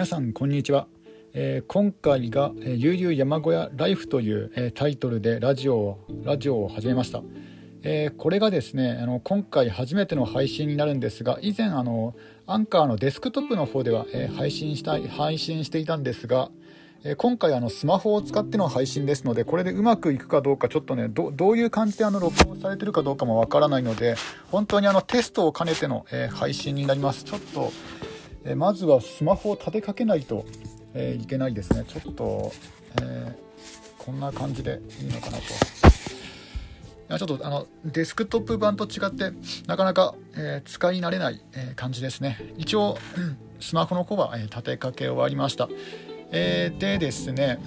皆さんこんにちは、えー、今回が「悠々山小屋ライフ」という、えー、タイトルでラジオをラジオを始めました、えー、これがですねあの今回初めての配信になるんですが以前あのアンカーのデスクトップの方では、え配信したい配信していたんですがえ今回あのスマホを使っての配信ですのでこれでうまくいくかどうかちょっとねどういう感じであの録音されてるかどうかもわからないので本当にあのテストを兼ねての、え配信になります。ちょっとえまずはスマホを立てかけないと、えいけないですね。ちょっと、え、こんな感じでいいのかなと。ちょっとあのデスクトップ版と違ってなかなか、え、使い慣れない、え、感じですね。一応スマホの方は、え、立てかけ終わりました、えでですね、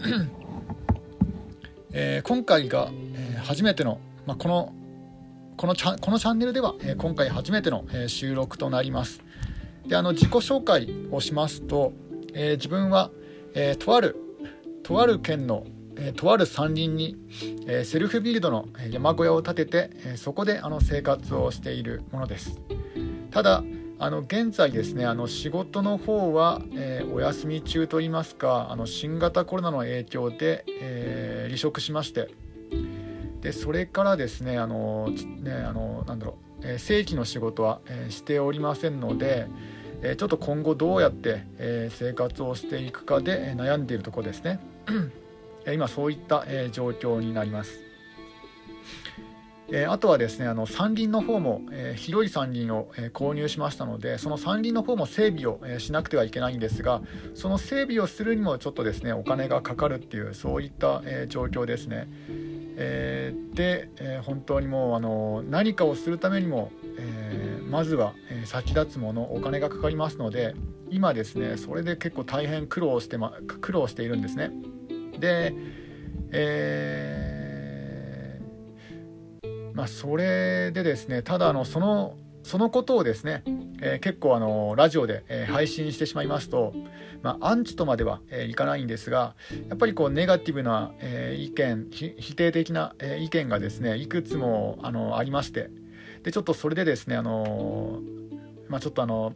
え今回が、え初めての、まあ、このこのチャこのチャンネルでは、え今回初めての、え収録となります。であの自己紹介をしますと、えー、自分は、えー、とあるとある県の、えー、とある山林に、えー、セルフビルドの山小屋を建てて、えー、そこであの生活をしているものです。ただあの現在ですねあの仕事の方は、えー、お休み中といいますかあの新型コロナの影響で、えー、離職しまして。でそれからですねあのねあのなんだろう、えー、正規の仕事は、えー、しておりませんので、えちょっと今後どうやって、え生活をしていくかで悩んでいるところですね今そういった、え状況になりますえあとはですねあの山林の方も、え広い山林を、え購入しましたのでその山林の方も整備を、えしなくてはいけないんですがその整備をするにもちょっとですねお金がかかるっていうそういった、え状況ですね。え、で、え、本当にもうあの何かをするためにも、えー、まずは、え先立つものお金がかかりますので今ですねそれで結構大変苦労して、ま、苦労しているんですね。で、えまあ、それでですねただあのそのそのことをですね、えー、結構あのラジオで、えー、配信してしまいますと、まあ、アンチとまでは、えー、いかないんですがやっぱりこうネガティブな、え、意見否定的な、え、意見がですねいくつもあのありましてでちょっとそれでですねあの、まあ、ちょっとあの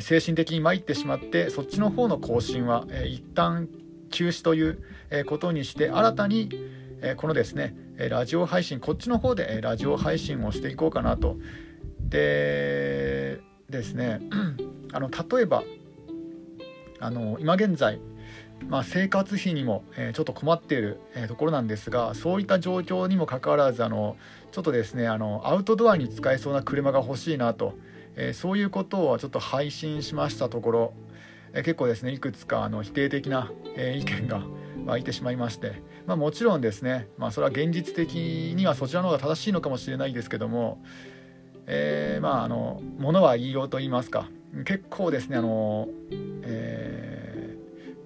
精神的に参ってしまってそっちの方の更新は、えー、一旦休止という、え、ことにして新たに、えー、このですねラジオ配信こっちの方でラジオ配信をしていこうかなと。でですね あの例えばあの今現在、まあ、生活費にも、え、ちょっと困っている、え、ところなんですがそういった状況にもかかわらずあのちょっとですねあのアウトドアに使えそうな車が欲しいなと、え、そういうことをちょっと配信しましたところ、え結構ですねいくつかあの否定的な、え意見が湧いてしまいまして、まあ、もちろんですね、まあ、それは現実的にはそちらの方が正しいのかもしれないですけどもえー、まああのものは言いようと言いますか結構ですねあの、えー、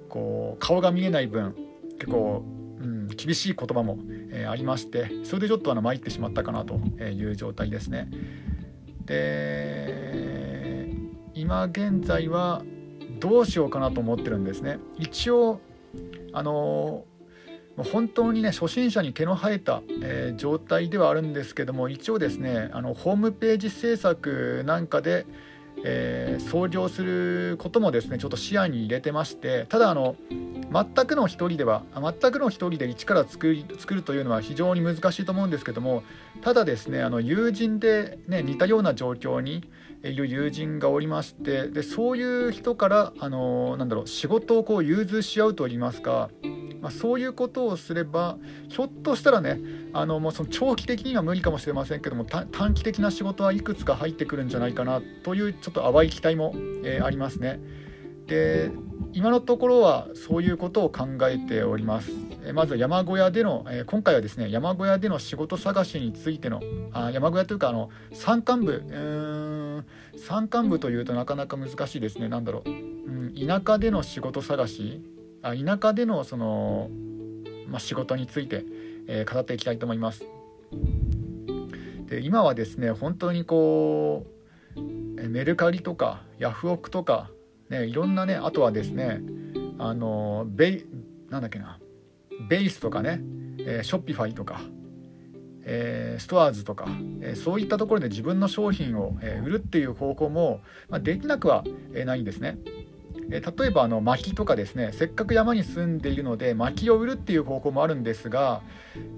こう顔が見えない分結構、うん、厳しい言葉も、えー、ありましてそれでちょっとあの参ってしまったかなという状態ですね。で今現在はどうしようかなと思ってるんですね。一応あの本当にね初心者に毛の生えた、えー、状態ではあるんですけども一応ですねあのホームページ制作なんかで、えー、創業することもですねちょっと視野に入れてましてただあの全くの一人では全くの一人で一から作り作るというのは非常に難しいと思うんですけどもただですねあの友人で、ね、似たような状況にいる友人がおりましてでそういう人からあのなんだろう仕事をこう融通し合うといいますかまあ、そういうことをすればひょっとしたらねあのもうその長期的には無理かもしれませんけども短期的な仕事はいくつか入ってくるんじゃないかなというちょっと淡い期待も、えー、ありますね。で今のところはそういうことを考えております。えまず山小屋での、え今回はですね山小屋での仕事探しについてのあ山小屋というかあの山間部うーん山間部というとなかなか難しいですね何だろう、うん、田舎での仕事探しあ田舎でのその、まあ、仕事について、えー、語っていきたいと思います。で今はですね本当にこうメルカリとかヤフオクとか、ね、いろんなねあとはですねあのベイなんだっけなベースとかね、えー、 Shopify とか、えー、 STORES とか、えー、そういったところで自分の商品を、え売るっていう方向も、まあ、できなくはないんですね。え例えばあの薪とかですねせっかく山に住んでいるので薪を売るっていう方法もあるんですが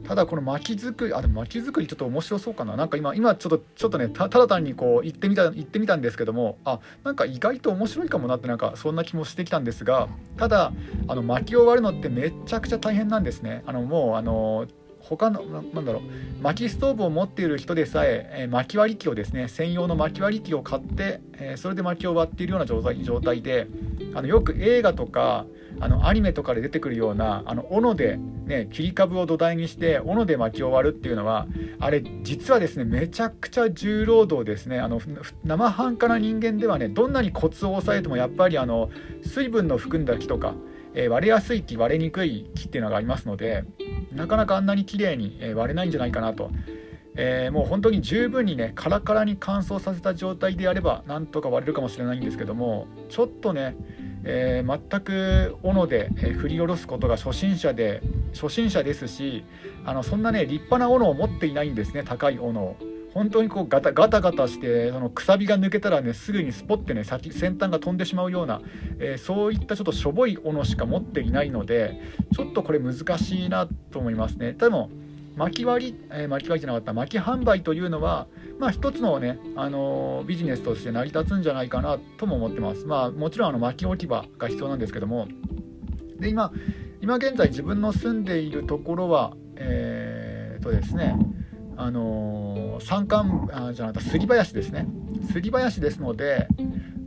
ただこの薪作りあでも薪作りちょっと面白そうかな。なんか今今ちょっとちょっとねただ単にこう行ってみた行ってみたんですけどもあなんか意外と面白いかもなってなんかそんな気もしてきたんですがただあの薪を割るのってめちゃくちゃ大変なんですね。あのもうあの他のなんだろう。薪ストーブを持っている人でさええー、薪割り機をですね専用の薪割り機を買って、えー、それで薪を割っているような状態状態であのよく映画とかあのアニメとかで出てくるようなあの斧で、ね、切り株を土台にして斧で薪を割るっていうのはあれ実はですねめちゃくちゃ重労働ですね。あの生半可な人間ではねどんなにコツを抑えてもやっぱりあの水分の含んだ木とかえ、割れやすい木割れにくい木っていうのがありますのでなかなかあんなに綺麗に、え割れないんじゃないかなと、えー、もう本当に十分にねカラカラに乾燥させた状態であればなんとか割れるかもしれないんですけどもちょっとね、えー、全く斧で、え振り下ろすことが初心者で初心者ですしあのそんなね立派な斧を持っていないんですね高い斧を。本当にこうガタガタガタしてそのくさびが抜けたらねすぐにスポッてね先先端が飛んでしまうような、えー、そういったちょっとしょぼい斧しか持っていないのでちょっとこれ難しいなと思いますね。でも巻き割り、えー、巻き割りじゃなかった巻き販売というのはまあ一つのね、あのー、ビジネスとして成り立つんじゃないかなとも思ってます。まあもちろんあの巻き置き場が必要なんですけどもで今今現在自分の住んでいるところはえー、とですねあのー、山間あじゃなくて杉林ですね。杉林ですので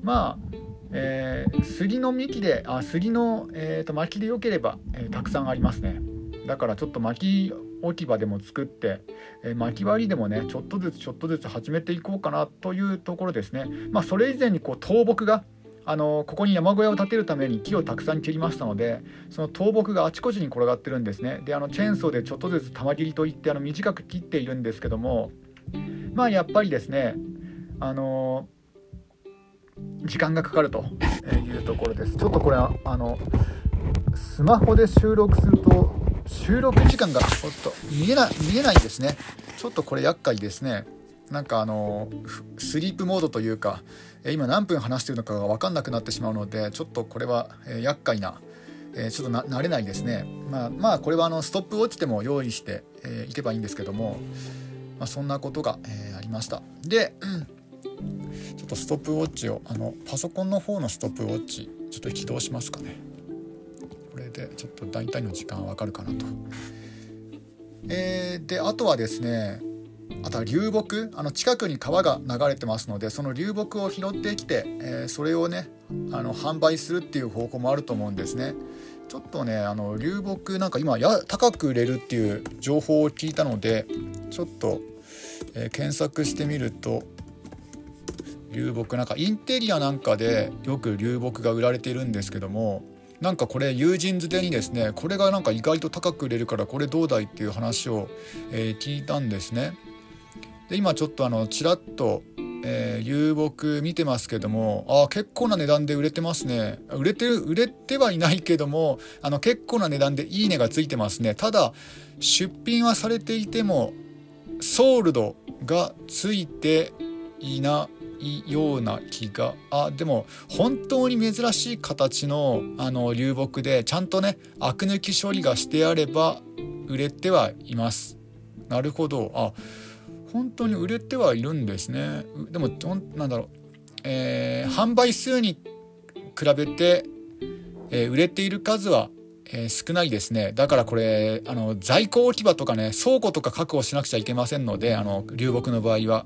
まあ、えー、杉の幹であ杉の、えーと、薪でよければ、えー、たくさんありますね。だからちょっと薪置き場でも作って、えー、薪割りでもねちょっとずつちょっとずつ始めていこうかなというところですね。まあそれ以前にこう倒木があのここに山小屋を建てるために木をたくさん切りましたのでその倒木があちこちに転がってるんですね。であのチェーンソーでちょっとずつ玉切りといってあの短く切っているんですけどもまあやっぱりですねあの時間がかかるというところです。ちょっとこれあのスマホで収録すると収録時間がちょっと見えない見えないですね。ちょっとこれ厄介ですね。なんかあのスリープモードというか今何分話してるのかが分かんなくなってしまうのでちょっとこれは厄介なちょっと慣れないですね。まあまあこれはあのストップウォッチでも用意していけばいいんですけども、まあ、そんなことがありました。でちょっとストップウォッチをあのパソコンの方のストップウォッチちょっと起動しますかね。これでちょっと大体の時間わかるかなと。えー、であとはですねあとは流木あの近くに川が流れてますのでその流木を拾ってきて、えー、それをねあの販売するっていう方法もあると思うんですね。ちょっとねあの流木なんか今や高く売れるっていう情報を聞いたのでちょっと、えー、検索してみると流木なんかインテリアなんかでよく流木が売られているんですけどもなんかこれ友人づてにですねこれがなんか意外と高く売れるからこれどうだいっていう話を、えー、聞いたんですね。で今ちょっとあのちらっと、えー、遊牧見てますけどもあ結構な値段で売れてますね。売れてる売れてはいないけどもあの結構な値段でいいねがついてますね。ただ出品はされていてもソールドがついていないような気があでも本当に珍しい形のあの流木でちゃんとねアク抜き処理がしてあれば売れてはいます。なるほど。あ本当に売れてはいるんですね。でもなんだろう、えー、販売数に比べて、えー、売れている数は、えー、少ないですね。だからこれあの在庫置き場とかね倉庫とか確保しなくちゃいけませんのであの流木の場合は。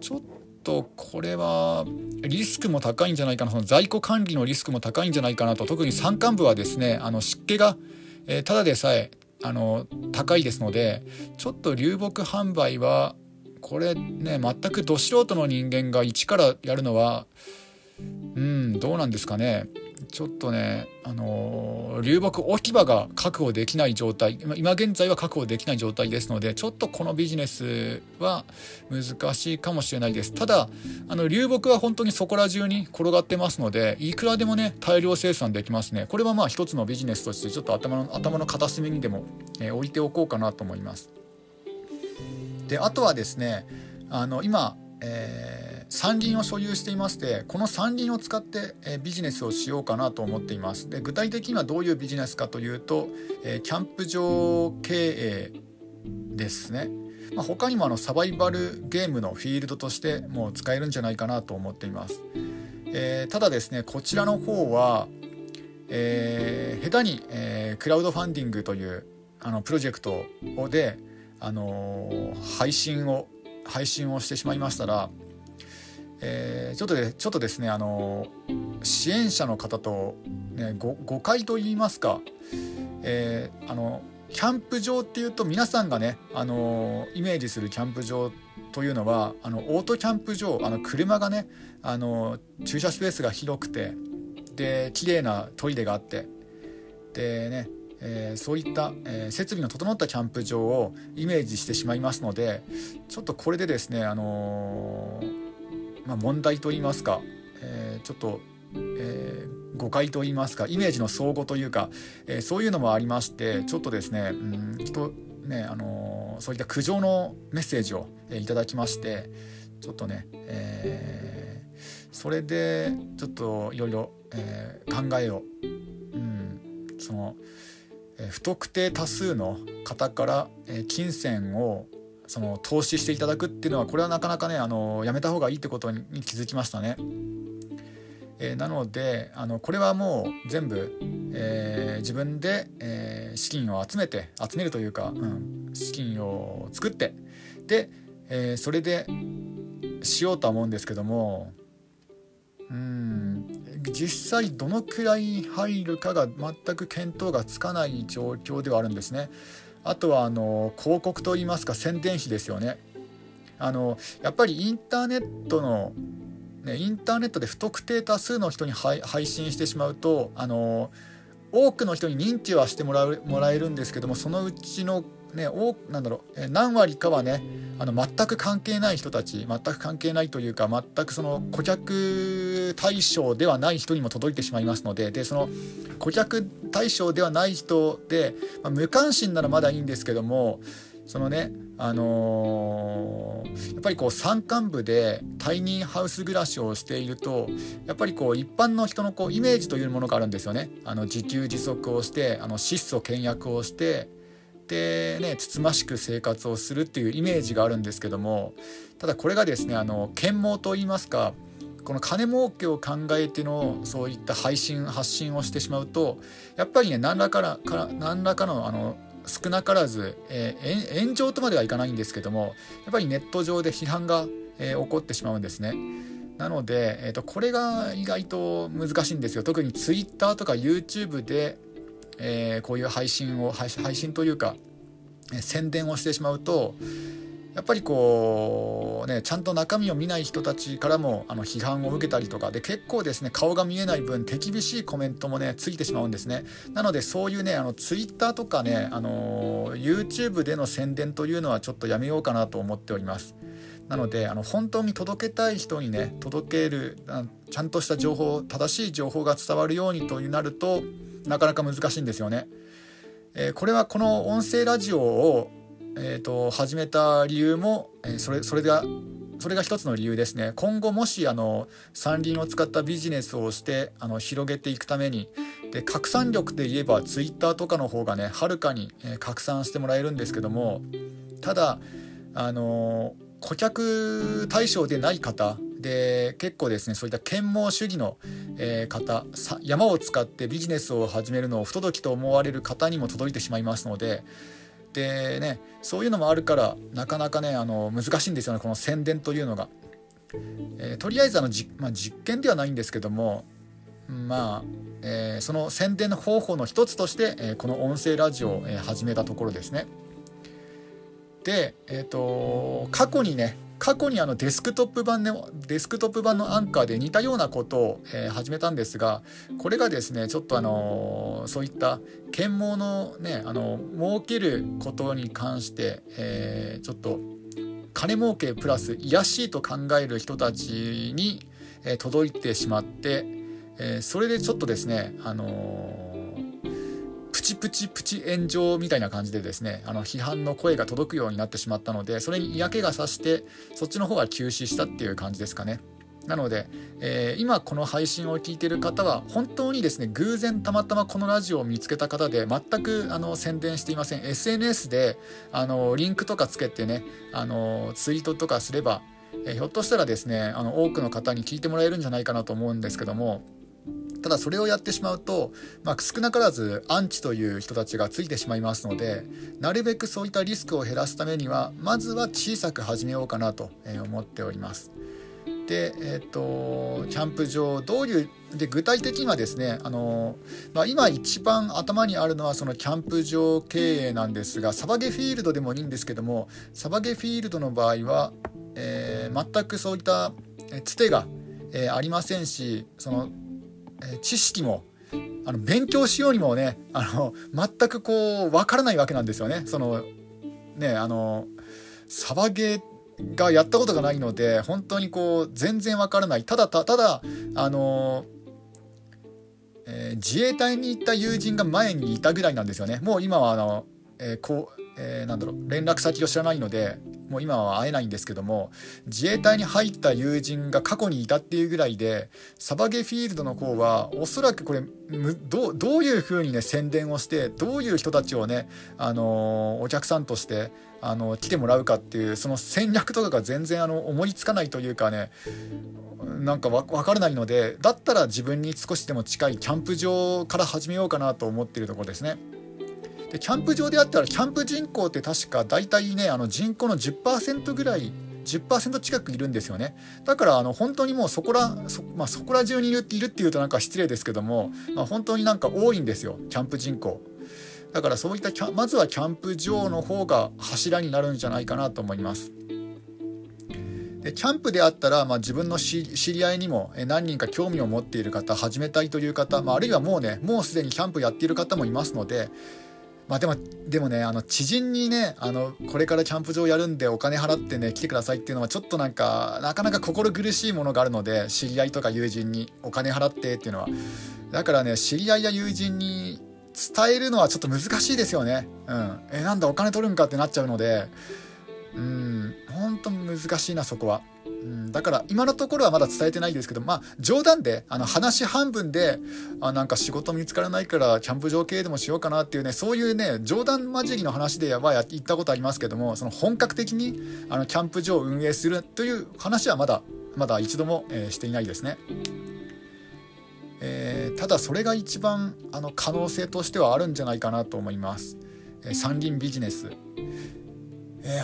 ちょっとこれはリスクも高いんじゃないかな。その在庫管理のリスクも高いんじゃないかなと。特に山間部はですねあの湿気が、え、ただでさえあの高いですのでちょっと流木販売はこれね全くど素人の人間が一からやるのはうんどうなんですかね。ちょっとねあのー、流木置き場が確保できない状態。今現在は確保できない状態ですのでちょっとこのビジネスは難しいかもしれないです。ただあの流木は本当にそこら中に転がってますのでいくらでもね大量生産できますね。これはまあ一つのビジネスとしてちょっと頭の頭の片隅にでも、えー、置いておこうかなと思います。であとはですねあの今、えー山林を所有していましてこの山林を使って、えビジネスをしようかなと思っています。で具体的にはどういうビジネスかというと、えキャンプ場経営ですね、まあ、他にもあのサバイバルゲームのフィールドとしてもう使えるんじゃないかなと思っています、え、ただですねこちらの方は、えー、下手に、え、クラウドファンディングというあのプロジェクトで、あの配信を配信をしてしまいましたらえー、ちょっとでちょっとですねあの支援者の方と、ね、誤解といいますか、えー、あのキャンプ場っていうと皆さんがねあのイメージするキャンプ場というのはあのオートキャンプ場あの車がねあの駐車スペースが広くてで綺麗なトイレがあってでねえー、そういった、えー、設備の整ったキャンプ場をイメージしてしまいますのでちょっとこれでですね、あのーまあ、問題といいますか、え、ちょっと、え、誤解といいますかイメージの相互というか、え、そういうのもありましてちょっとですねうん人ねあのそういった苦情のメッセージを、えいただきましてちょっとね、えそれでちょっといろいろ、え考えを、うん、その、不特定多数の方から、金銭をその投資していただくっていうのはこれはなかなかねあのやめた方がいいってことに気づきましたね。えー、なのであのこれはもう全部、えー、自分で、えー、資金を集めて集めるというか、うん、資金を作ってで、えそれでしようとは思うんですけどもうん実際どのくらい入るかが全く見当がつかない状況ではあるんですね。あとはあの広告といいますか宣伝費ですよね。あのやっぱりインターネットの、ね、インターネットで不特定多数の人に配信してしまうとあの多くの人に認知はしてもらうもらえるんですけどもそのうちのね、おなんだろう何割かはねあの全く関係ない人たち全く関係ないというか全くその顧客対象ではない人にも届いてしまいますのででその顧客対象ではない人で、まあ、無関心ならまだいいんですけどもそのねあのー、やっぱりこう山間部でタイニーハウス暮らしをしているとやっぱりこう一般の人のこうイメージというものがあるんですよね。あの自給自足をしてあの質素倹約をしてでねつつましく生活をするっていうイメージがあるんですけどもただこれがですねあの啓蒙といいますかこの金儲けを考えてのそういった配信発信をしてしまうとやっぱりね何らかから何らかのあの少なからず、えー、炎上とまではいかないんですけどもやっぱりネット上で批判が、えー、起こってしまうんですね。なので、えーと、これが意外と難しいんですよ。特に Twitter とか YouTube で、えー、こういう配信を配信というか、え宣伝をしてしまうとやっぱりこうねちゃんと中身を見ない人たちからもあの批判を受けたりとかで結構ですね顔が見えない分手厳しいコメントもねついてしまうんですね。なのでそういうねあの Twitter とかねあの YouTube での宣伝というのはちょっとやめようかなと思っております。なのであの本当に届けたい人にね届けるちゃんとした情報正しい情報が伝わるようにとなるとなかなか難しいんですよね。えー、これはこの音声ラジオを、えーと、始めた理由も、えー、それそれがそれが一つの理由ですね今後もしあの山林を使ったビジネスをしてあの広げていくためにで拡散力で言えば Twitter とかの方がねはるかに、えー、拡散してもらえるんですけどもただあの顧客対象でない方で結構ですねそういった啓蒙主義の、えー、方山を使ってビジネスを始めるのを不届きと思われる方にも届いてしまいますのででねそういうのもあるからなかなかねあの難しいんですよねこの宣伝というのが。えー、とりあえずあのじ、まあ、実験ではないんですけどもまあ、えー、その宣伝方法の一つとして、えー、この音声ラジオを、え始めたところですね。で、えーと過去にね過去にあのデスクトップ版のデスクトップ版のアンカーで似たようなことを、えー、始めたんですがこれがですねちょっとあのー、そういった啓蒙のねあの儲けることに関して、えー、ちょっと金儲けプラス癒しいと考える人たちに、え届いてしまって、えそれでちょっとですねあのプチプチプチ炎上みたいな感じでですねあの批判の声が届くようになってしまったのでそれに嫌気がさしてそっちの方が休止したっていう感じですかね。なので、えー、今この配信を聞いてる方は本当にですね偶然たまたまこのラジオを見つけた方で全くあの宣伝していません SNS であのリンクとかつけてねあのツイートとかすれば、え、ひょっとしたらですねあの多くの方に聞いてもらえるんじゃないかなと思うんですけどもただそれをやってしまうと、まあ、少なからずアンチという人たちがついてしまいますのでなるべくそういったリスクを減らすためにはまずは小さく始めようかなと思っております。で、えーと、キャンプ場どういうで具体的にはですねあの、まあ、今一番頭にあるのはそのキャンプ場経営なんですがサバゲフィールドでもいいんですけどもサバゲフィールドの場合は、えー、全くそういったつてが、えー、ありませんしそのえ知識もあの勉強しようにもねあの全くこう分からないわけなんですよね。そのねあのサバゲーがやったことがないので本当にこう全然わからないただただあの、えー、自衛隊に行った友人が前にいたぐらいなんですよねもう今はあの、えー、こう、えー、なんだろう連絡先を知らないのでもう今は会えないんですけども自衛隊に入った友人が過去にいたっていうぐらいでサバゲフィールドの方はおそらくこれどどういうふうにね宣伝をしてどういう人たちをね、あのお客さんとしてあの来てもらうかっていうその戦略とかが全然あの思いつかないというかねなんか分からないのでだったら自分に少しでも近いキャンプ場から始めようかなと思っているところですね。でキャンプ場であったらキャンプ人口って確か大体ねあの人口の10%ぐらい10%近くいるんですよね。だからあの本当にもうそこらそ,、まあ、そこら中にいるっていうとなんか失礼ですけども、まあ、本当になんか多いんですよキャンプ人口。だからそういったまずはキャンプ場の方が柱になるんじゃないかなと思います。でキャンプであったら、まあ、自分の知り合いにも何人か興味を持っている方始めたいという方、まあ、あるいはもうねもうすでにキャンプやっている方もいますのでまあでも、でもね、あの、知人にね、あの、これからキャンプ場やるんでお金払ってね、来てくださいっていうのはちょっとなんか、なかなか心苦しいものがあるので、知り合いとか友人にお金払ってっていうのは。だからね、知り合いや友人に伝えるのはちょっと難しいですよね。うん。え、なんだお金取るんかってなっちゃうので、うん、ほんと難しいな、そこは。うん、だから今のところはまだ伝えてないですけどまあ冗談であの話半分であなんか仕事見つからないからキャンプ場経営でもしようかなっていうねそういうね冗談交じりの話では言ったことありますけどもその本格的にあのキャンプ場を運営するという話はまだまだ一度も、えー、していないですね。えー、ただそれが一番あの可能性としてはあるんじゃないかなと思います。えー、山林ビジネス、えー、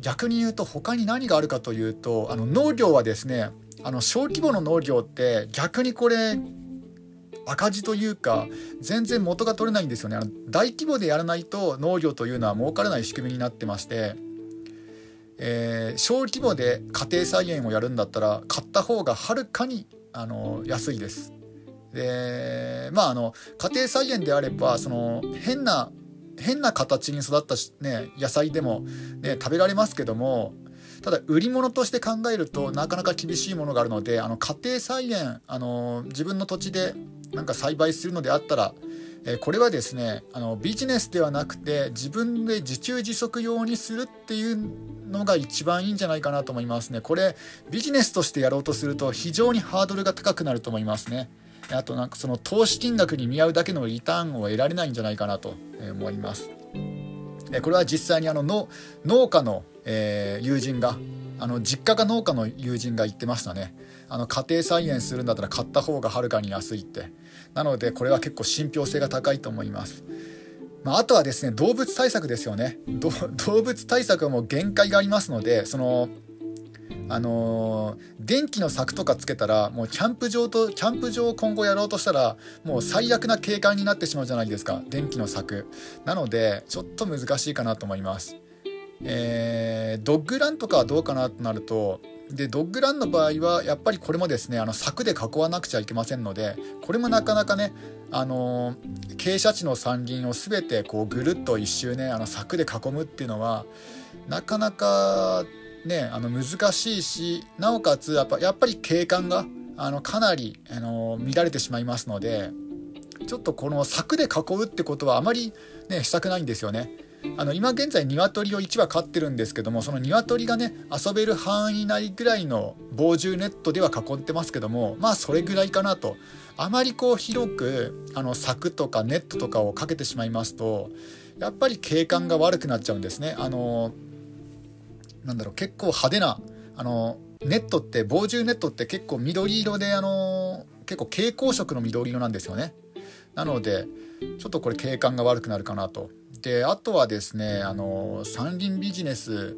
逆に言うと他に何があるかというとあの農業はですねあの小規模の農業って逆にこれ赤字というか全然元が取れないんですよねあの大規模でやらないと農業というのは儲からない仕組みになってまして、えー、小規模で家庭菜園をやるんだったら買った方がはるかにあの安いです。でまああの家庭菜園であればその変な変な形に育った、ね、野菜でも、ね、食べられますけどもただ売り物として考えるとなかなか厳しいものがあるのであの家庭菜園あの自分の土地でなんか栽培するのであったらえこれはですねあのビジネスではなくて自分で自給自足用にするっていうのが一番いいんじゃないかなと思いますね。これビジネスとしてやろうとすると非常にハードルが高くなると思いますね。あとなんかその投資金額に見合うだけのリターンを得られないんじゃないかなと思います。これは実際にあのの農家の、えー、友人があの実家が農家の友人が言ってましたね。あの家庭菜園するんだったら買った方がはるかに安いって。なのでこれは結構信憑性が高いと思います、まあ、あとはですね動物対策ですよね。動物対策も限界がありますのでそのあの、電気の柵とかつけたらもうキャンプ場とキャンプ場を今後やろうとしたらもう最悪な景観になってしまうじゃないですか。電気の柵。なのでちょっと難しいかなと思います。えー、ドッグランとかはどうかなとなるとでドッグランの場合はやっぱりこれもですねあの柵で囲わなくちゃいけませんのでこれもなかなかねあのー、傾斜地の山林を全てこうぐるっと一周ねあの柵で囲むっていうのはなかなかね、あの難しいしなおかつやっぱやっぱり景観があのかなりあの乱れてしまいますのでちょっとこの柵で囲うってことはあまりねしたくないんですよね。あの今現在鶏を1羽飼ってるんですけどもその鶏がね遊べる範囲内ぐらいの防獣ネットでは囲ってますけどもまあそれぐらいかなとあまりこう広くあの柵とかネットとかをかけてしまいますとやっぱり景観が悪くなっちゃうんですね。あのなんだろう結構派手なあのネットって防獣ネットって結構緑色であの結構蛍光色の緑色なんですよね。なのでちょっとこれ景観が悪くなるかなと。であとはですねあの山林ビジネス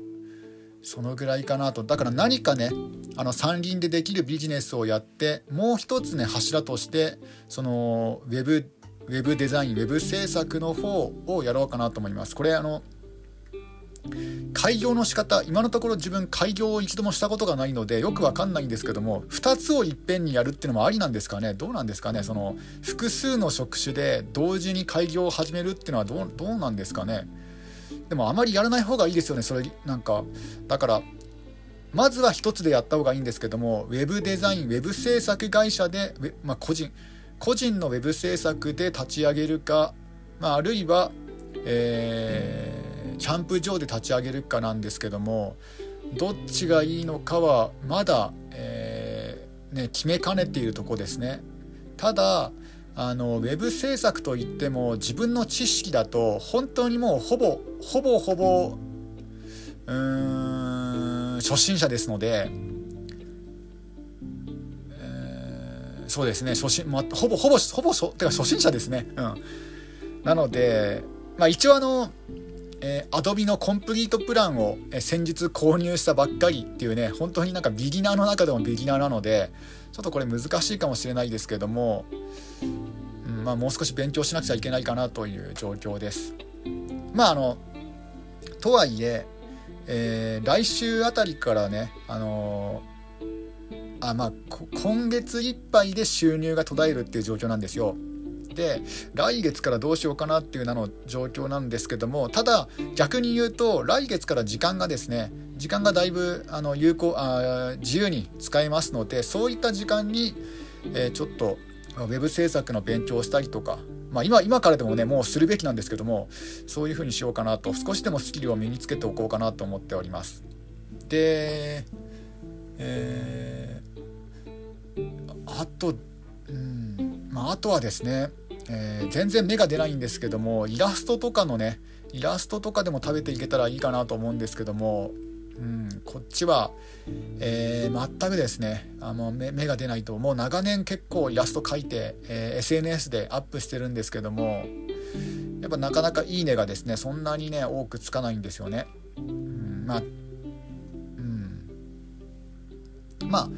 そのぐらいかなとだから何かねあの山林でできるビジネスをやってもう一つね柱としてそのウェブウェブデザインウェブ制作の方をやろうかなと思います。これあの開業の仕方今のところ自分開業を一度もしたことがないのでよくわかんないんですけども2つをいっぺんにやるっていうのもありなんですかね。どうなんですかね？その複数の職種で同時に開業を始めるっていうのはどうどうなんですかね？でもあまりやらない方がいいですよねそれなんか。だからまずは1つでやった方がいいんですけどもウェブデザインウェブ制作会社で、まあ、個人個人のウェブ制作で立ち上げるか、まあ、あるいは、えーキャンプ場で立ち上げるかなんですけどもどっちがいいのかはまだ、えー、ね、決めかねているとこですね。ただあのウェブ制作といっても自分の知識だと本当にもうほぼほぼほぼうーん初心者ですので、えー、そうですね初心、ま、ほぼほぼほぼてか初心者ですね。うん、なので、まあ、一応あのえー、Adobe のコンプリートプランを、え先日購入したばっかりっていうね本当になんかビギナーの中でもビギナーなのでちょっとこれ難しいかもしれないですけども、うんまあ、もう少し勉強しなくちゃいけないかなという状況です。まああのとはいええー、来週あたりからね、あのー、あまあ、今月いっぱいで収入が途絶えるっていう状況なんですよ。で来月からどうしようかなっていうなの状況なんですけどもただ逆に言うと来月から時間がですね時間がだいぶあの有効あ自由に使えますのでそういった時間に、えー、ちょっとウェブ制作の勉強をしたりとか、まあ今、今からでもねもうするべきなんですけどもそういうふうにしようかなと少しでもスキルを身につけておこうかなと思っております。でえー、あとうんまああとはですねえー、全然芽が出ないんですけどもイラストとかのねイラストとかでも食べていけたらいいかなと思うんですけども、うん、こっちは、えー、全くですねあの芽が出ないともう長年結構イラスト描いて、えー、SNS でアップしてるんですけどもやっぱなかなかいいねがですねそんなにね多くつかないんですよね。うん、まあ、うん、まあ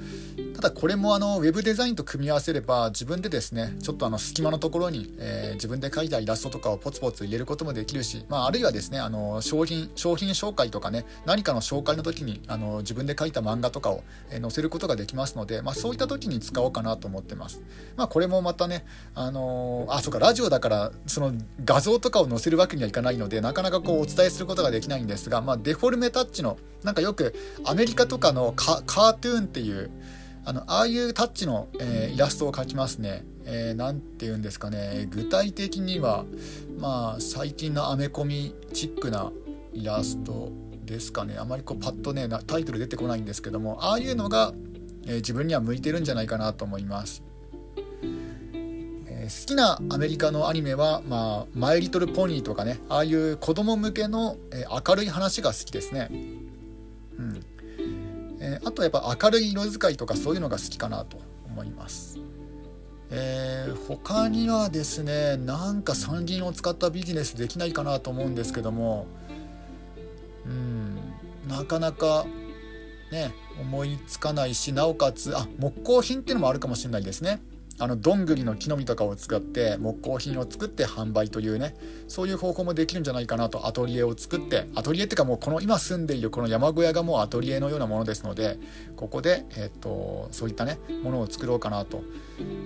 ただこれもあのウェブデザインと組み合わせれば自分でですねちょっとあの隙間のところに、えー、自分で描いたイラストとかをポツポツ入れることもできるし、まあ、あるいはですねあの商品商品紹介とかね何かの紹介の時にあの自分で描いた漫画とかを、えー、載せることができますので、まあ、そういった時に使おうかなと思ってます。まあ、これもまたねあのあそうかラジオだからその画像とかを載せるわけにはいかないのでなかなかこうお伝えすることができないんですが、まあ、デフォルメタッチのなんかよくアメリカとかのカートゥーンっていうあのああいうタッチの、えー、イラストを描きますね。えー、て言うんですかね具体的にはまあ最近のアメコミチックなイラストですかねあまりこうパッとねタイトル出てこないんですけどもああいうのが、えー、自分には向いてるんじゃないかなと思います。え好きなアメリカのアニメは、まあ、マイ・リトル・ポニーとかねああいう子供向けの、え明るい話が好きですね。うんえー、あとやっぱ明るい色使いとかそういうのが好きかなと思います。えー、他にはですねなんか参議を使ったビジネスできないかなと思うんですけどもうんなかなかね思いつかないしなおかつあ木工品っていうのもあるかもしれないですね。あのどんぐりの木の実とかを使って木工品を作って販売というねそういう方法もできるんじゃないかなとアトリエを作ってアトリエっていうかもうこの今住んでいるこの山小屋がもうアトリエのようなものですのでここで、えっとそういったねものを作ろうかなと。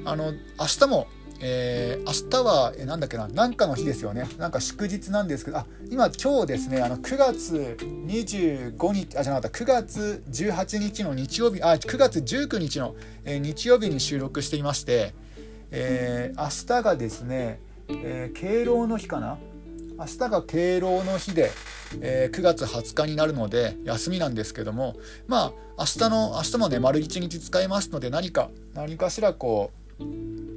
あの明日もえー、明日は、えー、なんだっけな、なんかの日ですよね。なんか祝日なんですけど、あ、今、今日ですね、あの、9月25日、あ、じゃなかった、9月18日の日曜日、あ、9月19日の、えー、日曜日に収録していまして、えー、明日がですね、えー、敬老の日かな？明日が敬老の日で、えー、9月20日になるので休みなんですけどもまあ明日の明日もね丸1日使えますので何か何かしらこう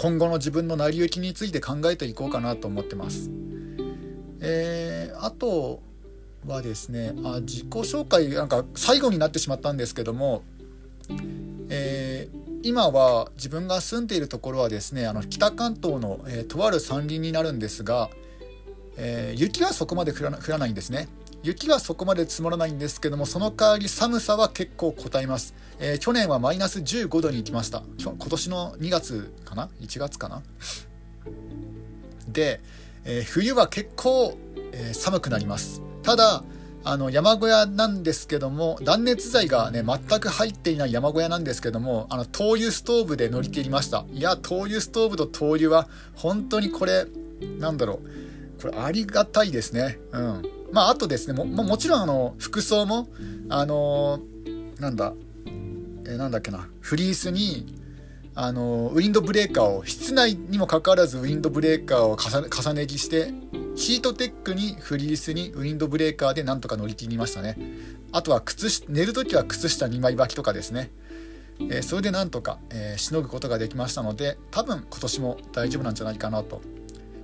今後の自分の成り行きについて考えていこうかなと思ってます。えー、あとはですねあ自己紹介なんか最後になってしまったんですけども、えー、今は自分が住んでいるところはですねあの北関東の、えー、とある山林になるんですが、えー、雪はそこまで降ら降らないんですね雪はそこまで積もらないんですけどもその代わり寒さは結構こたえます、えー、去年はマイナス15度に行きました。今年の2月かな？1月かな？で、えー、冬は結構、えー、寒くなります。ただあの山小屋なんですけども断熱材がね全く入っていない山小屋なんですけどもあの灯油ストーブで乗り切りました。いや灯油ストーブと灯油は本当にこれなんだろう。これありがたいですね。うん。まあ、あとですね、も、もちろんあの、服装も、あの、なんだ、え、なんだっけな、フリースに、あの、ウィンドブレーカーを、室内にもかかわらずウィンドブレーカーを重ね着して、ヒートテックにフリースにウィンドブレーカーでなんとか乗り切りましたね。あとは靴、寝るときは靴下2枚履きとかですね。えー、それでなんとか、えー、しのぐことができましたので、多分今年も大丈夫なんじゃないかなと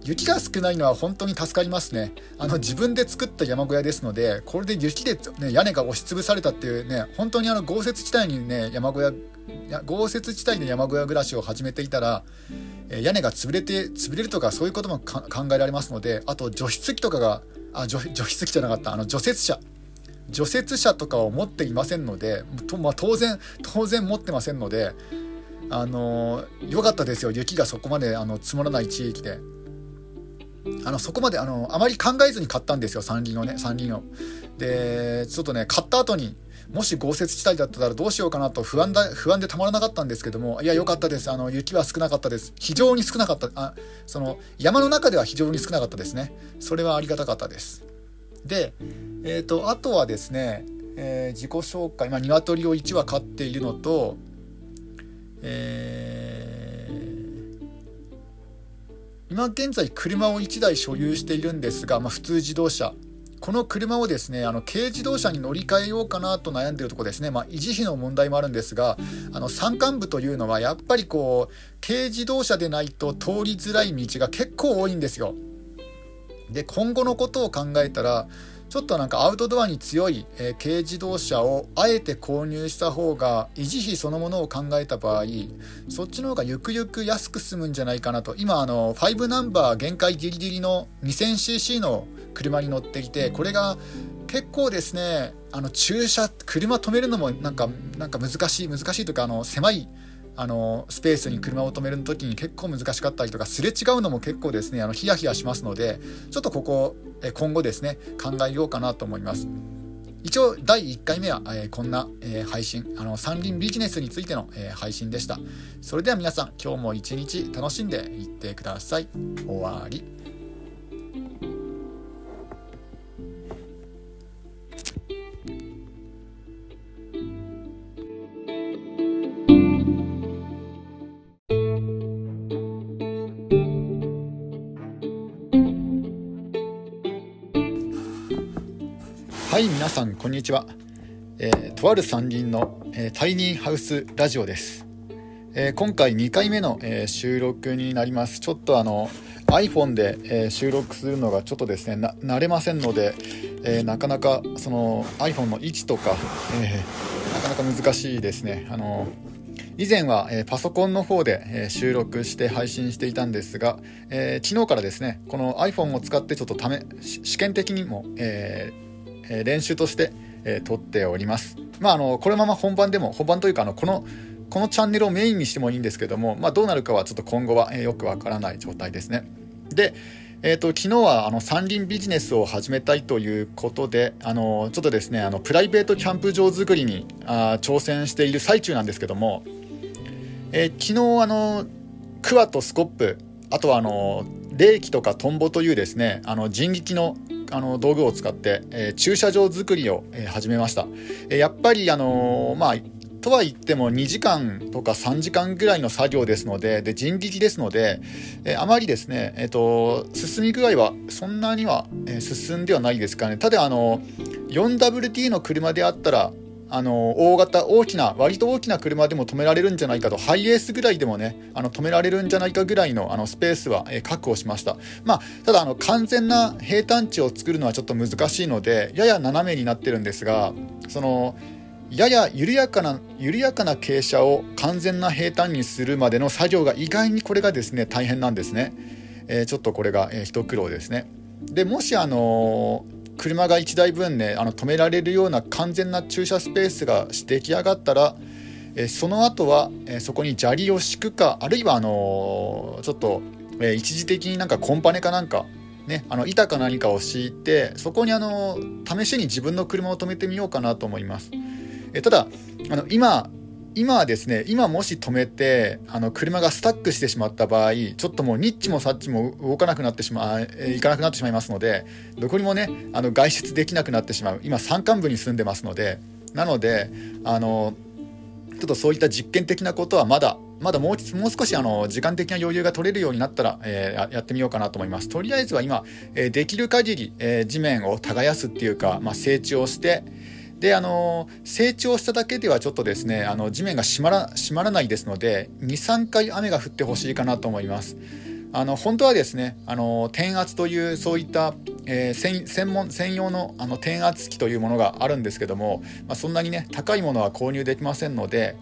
雪が少ないのは本当に助かりますね。あの自分で作った山小屋ですのでこれで雪で、ね、屋根が押しつぶされたっていうね本当にあの豪雪地帯にね山小屋豪雪地帯で山小屋暮らしを始めていたら屋根が潰れて潰れるとかそういうことも考えられますのであと除湿機とかがあ除除湿機じゃなかったあの除雪車。除雪車とかを持っていませんので、まあ、当然当然持ってませんのであの良かったですよ。雪がそこまであの積もらない地域で。あのそこまであのあまり考えずに買ったんですよ三輪をね三輪を。でちょっとね買った後にもし豪雪地帯だったらどうしようかなと不安だ不安でたまらなかったんですけどもいや良かったです。あの雪は少なかったです。非常に少なかった。あその山の中では非常に少なかったですね。それはありがたかったです。でえっ、ー、とあとはですね、えー、自己紹介まあ鶏を1羽飼っているのとえー今現在車を1台所有しているんですが、まあ、普通自動車この車をですねあの軽自動車に乗り換えようかなと悩んでいるところですね、まあ、維持費の問題もあるんですがあの山間部というのはやっぱりこう軽自動車でないと通りづらい道が結構多いんですよ。で今後のことを考えたらちょっとなんかアウトドアに強い、えー、軽自動車をあえて購入した方が維持費そのものを考えた場合そっちの方がゆくゆく安く済むんじゃないかなと。今あの5ナンバー限界ギリギリの 2000cc の車に乗っていてこれが結構ですねあの駐車車止めるのもなんかなんか難しい難しいというかあの狭いあのスペースに車を止める時に結構難しかったりとかすれ違うのも結構ですねあのヒヤヒヤしますのでちょっとここ今後ですね考えようかなと思います。一応第1回目は、え、こんな、え、配信あの山林ビジネスについての、え、配信でした。それでは皆さん今日も一日楽しんでいってください。終わり。ちは、えー、とある山林の、えー、タイニーハウスラジオです、えー、今回2回目の、え収録になります。ちょっとあの iPhone で、え収録するのがちょっとですね慣れませんので、えなかなかその iPhone の位置とか、えなかなか難しいですね。あの以前は、えパソコンの方で、え収録して配信していたんですが、え昨日からですねこの iPhone を使ってちょっとため試験的にも、えーえ練習として、え撮っております。まあ、あのこのまま本番でも本番というかあのこのこのチャンネルをメインにしてもいいんですけども、まあ、どうなるかはちょっと今後は、えよくわからない状態ですね。で、えーと、昨日はあの山林ビジネスを始めたいということであのちょっとですねあのプライベートキャンプ場作りにあ挑戦している最中なんですけども、えー、昨日あのクワとスコップあとはあの冷気とかトンボというですねあの人力のあの道具を使って、えー、駐車場作りを、えー、始めました、えー、やっぱりあのまあとは言っても2時間とか3時間ぐらいの作業ですのでで人力ですので、えー、あまりですね、えーと、進み具合はそんなには、え進んではないですかね。ただあの 4WD の車であったらあの大型大きな割と大きな車でも止められるんじゃないかとハイエースぐらいでもねあの止められるんじゃないかぐらいのあのスペースは、え確保しました、まあ、ただあの完全な平坦地を作るのはちょっと難しいのでやや斜めになってるんですがそのやや緩やかな緩やかな傾斜を完全な平坦にするまでの作業が意外にこれがですね大変なんですね、えー、ちょっとこれが、えー、一苦労ですね。でもしあの車が1台分ねあの止められるような完全な駐車スペースが出来上がったら、えその後は、えそこに砂利を敷くかあるいはあのちょっと、え一時的になんかコンパネかなんかね、あの板か何かを敷いてそこにあの試しに自分の車を止めてみようかなと思います。えただあの今今はですね今もし止めてあの車がスタックしてしまった場合ちょっともうニッチもサッチも動かなくなってしまういかなくなってしまいますのでどこにもねあの外出できなくなってしまう今山間部に住んでますのでなのであのちょっとそういった実験的なことはまだまだもうもう少しあの時間的な余裕が取れるようになったら、えー、やってみようかなと思います。とりあえずは今、えー、できる限り、えー、地面を耕すっていうか、まあ、成長して、であの成長しただけではちょっとですねあの地面が締まら締まらないですので23回雨が降ってほしいかなと思います。あの本当はですねあの転圧というそういった、えー、専門専用のあの転圧機というものがあるんですけども、まあ、そんなにね高いものは購入できませんので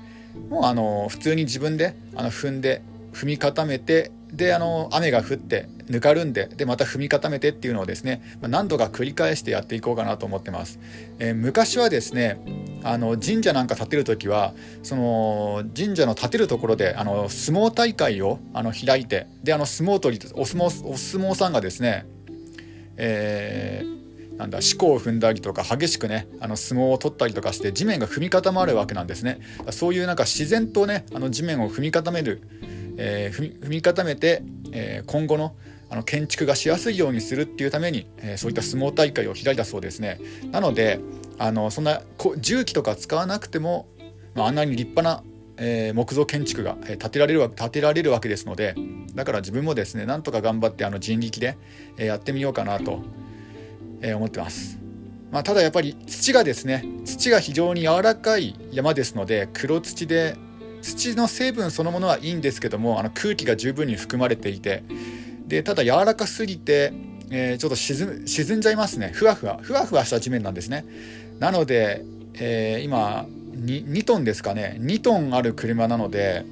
もうあの普通に自分であの踏んで踏み固めてであの雨が降ってぬかるんででまた踏み固めてっていうのをですね何度か繰り返してやっていこうかなと思ってます、えー、昔はですねあの神社なんか建てる時はその神社の建てるところであの相撲大会をあの開いてであの相撲取りお相撲お相撲さんがですねえーなんだ四股を踏んだりとか激しくねあの相撲を取ったりとかして地面が踏み固まるわけなんですね。そういうなんか自然とねあの地面を踏み固めるえー、踏み固めて、えー、今後のあの建築がしやすいようにするっていうために、えー、そういった相撲大会を開いたそうですねなのであのそんな重機とか使わなくても、まあ、あんなに立派な、えー、木造建築が建てられる建てられるわけですのでだから自分もですねなんとか頑張ってあの人力で、えー、やってみようかなと、えー、思ってます。まあ、ただやっぱり土がですね土が非常に柔らかい山ですので黒土で土の成分そのものはいいんですけどもあの空気が十分に含まれていてでただ柔らかすぎて、えー、ちょっと沈んじゃいますね。ふわふわ。ふわふわした地面なんですね。なので、えー、今 2, 2トンですかね。2トンある車なので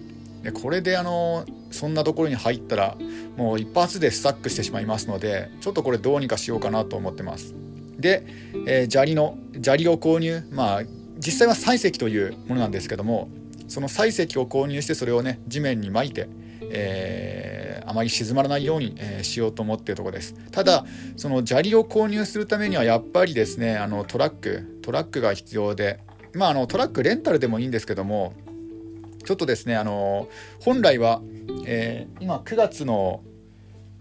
でこれであのそんなところに入ったらもう一発でスタックしてしまいますのでちょっとこれどうにかしようかなと思ってます。で、えー、砂利の砂利を購入。まあ実際は採石というものなんですけどもその採石を購入してそれをね地面にまいて、えー、あまり静まらないように、えー、しようと思っているところです。ただその砂利を購入するためにはやっぱりですねあのトラックトラックが必要でまああのトラックレンタルでもいいんですけどもちょっとですねあの本来は、えー、今9月の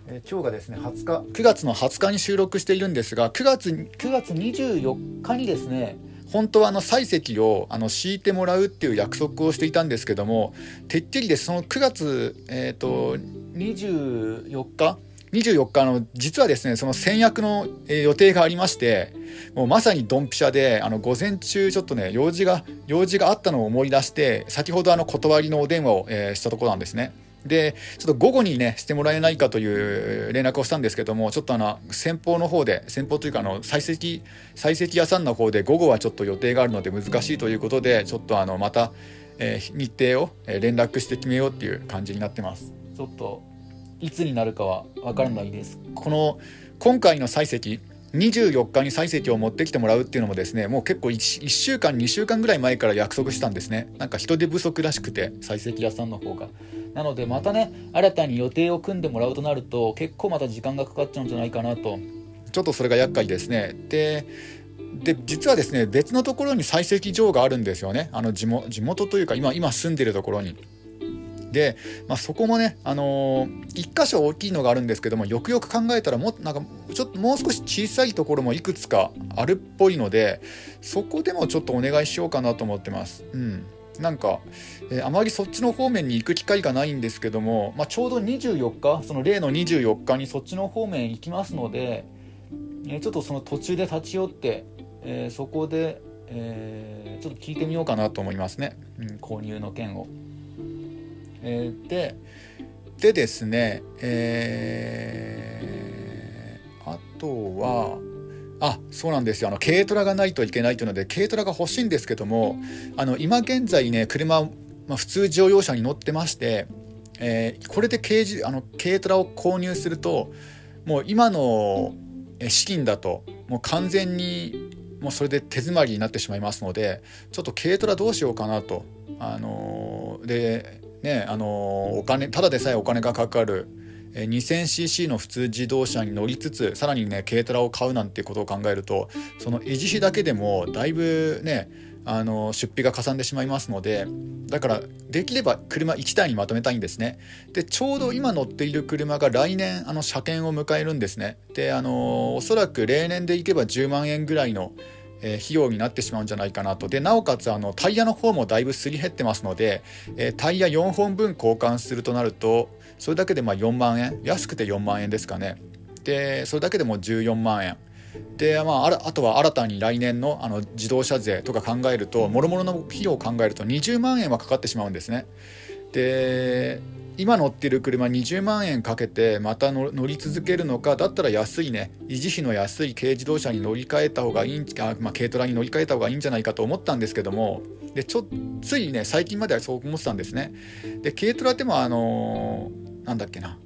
え今日がですね20日9月の20日に収録しているんですが9月 ,9 月24日にですね本当はあの採石をあの敷いてもらうっていう約束をしていたんですけどもてっきりでその9月、えーと、24日？24日の実はですねその先約の予定がありましてもうまさにドンピシャであの午前中ちょっとね用事が用事があったのを思い出して先ほどあの断りのお電話を、え、したところなんですね。でちょっと午後にねしてもらえないかという連絡をしたんですけどもちょっとあの先方の方で先方というかあの採石採石屋さんの方で午後はちょっと予定があるので難しいということでちょっとあのまた、えー、日程を連絡して決めようっていう感じになってます。ちょっといつになるかは分からないです。この今回の採石24日に採石を持ってきてもらうっていうのもですねもう結構 1, 1週間2週間ぐらい前から約束したんですね。なんか人手不足らしくて採石屋さんの方がなのでまたね新たに予定を組んでもらうとなると結構また時間がかかっちゃうんじゃないかなとちょっとそれが厄介ですねでで実はですね別のところに採石場があるんですよねあの地元というか今今住んでるところに。で、まあ、そこもね、あのー、1箇所大きいのがあるんですけどもよくよく考えたらもなんかちょっともう少し小さいところもいくつかあるっぽいのでそこでもちょっとお願いしようかなと思ってます。うんなんか、えー、あまりそっちの方面に行く機会がないんですけども、まあ、ちょうど24日その例の24日にそっちの方面行きますので、えー、ちょっとその途中で立ち寄って、えー、そこで、えー、ちょっと聞いてみようかなと思いますね、うん、購入の件を。えー、ででですねえー、あとはあそうなんですよあの軽トラがないといけないというので軽トラが欲しいんですけどもあの今現在ね車、まあ、普通乗用車に乗ってまして、えー、これで軽自あの軽トラを購入するともう今の資金だともう完全にもうそれで手詰まりになってしまいますのでちょっと軽トラどうしようかなと。あのー、でねあのお金ただでさえお金がかかる 2000cc の普通自動車に乗りつつさらにね軽トラを買うなんてことを考えるとその維持費だけでもだいぶねあの出費がかさんでしまいますのでだからできれば車1台にまとめたいんですね。でちょうど今乗っている車が来年あの車検を迎えるんですね。であのおそらく例年でいけば10万円ぐらいのえ費用になってしまうんじゃないかなと。でなおかつあのタイヤの方もだいぶすり減ってますので、えタイヤ4本分交換するとなるとそれだけでま4万円？安くて4万円ですかね。でそれだけでも14万円。で、まあ、あとは新たに来年のあの自動車税とか考えるともろもろの費用を考えると20万円はかかってしまうんですね。で今乗ってる車20万円かけてまた乗り続けるのかだったら安いね。維持費の安い軽自動車に乗り換えた方がいいんあ、まあ、軽トラに乗り換えた方がいいんじゃないかと思ったんですけども。でちょついね最近まではそう思ってたんですね。で軽トラってもあのー、なんだっけな。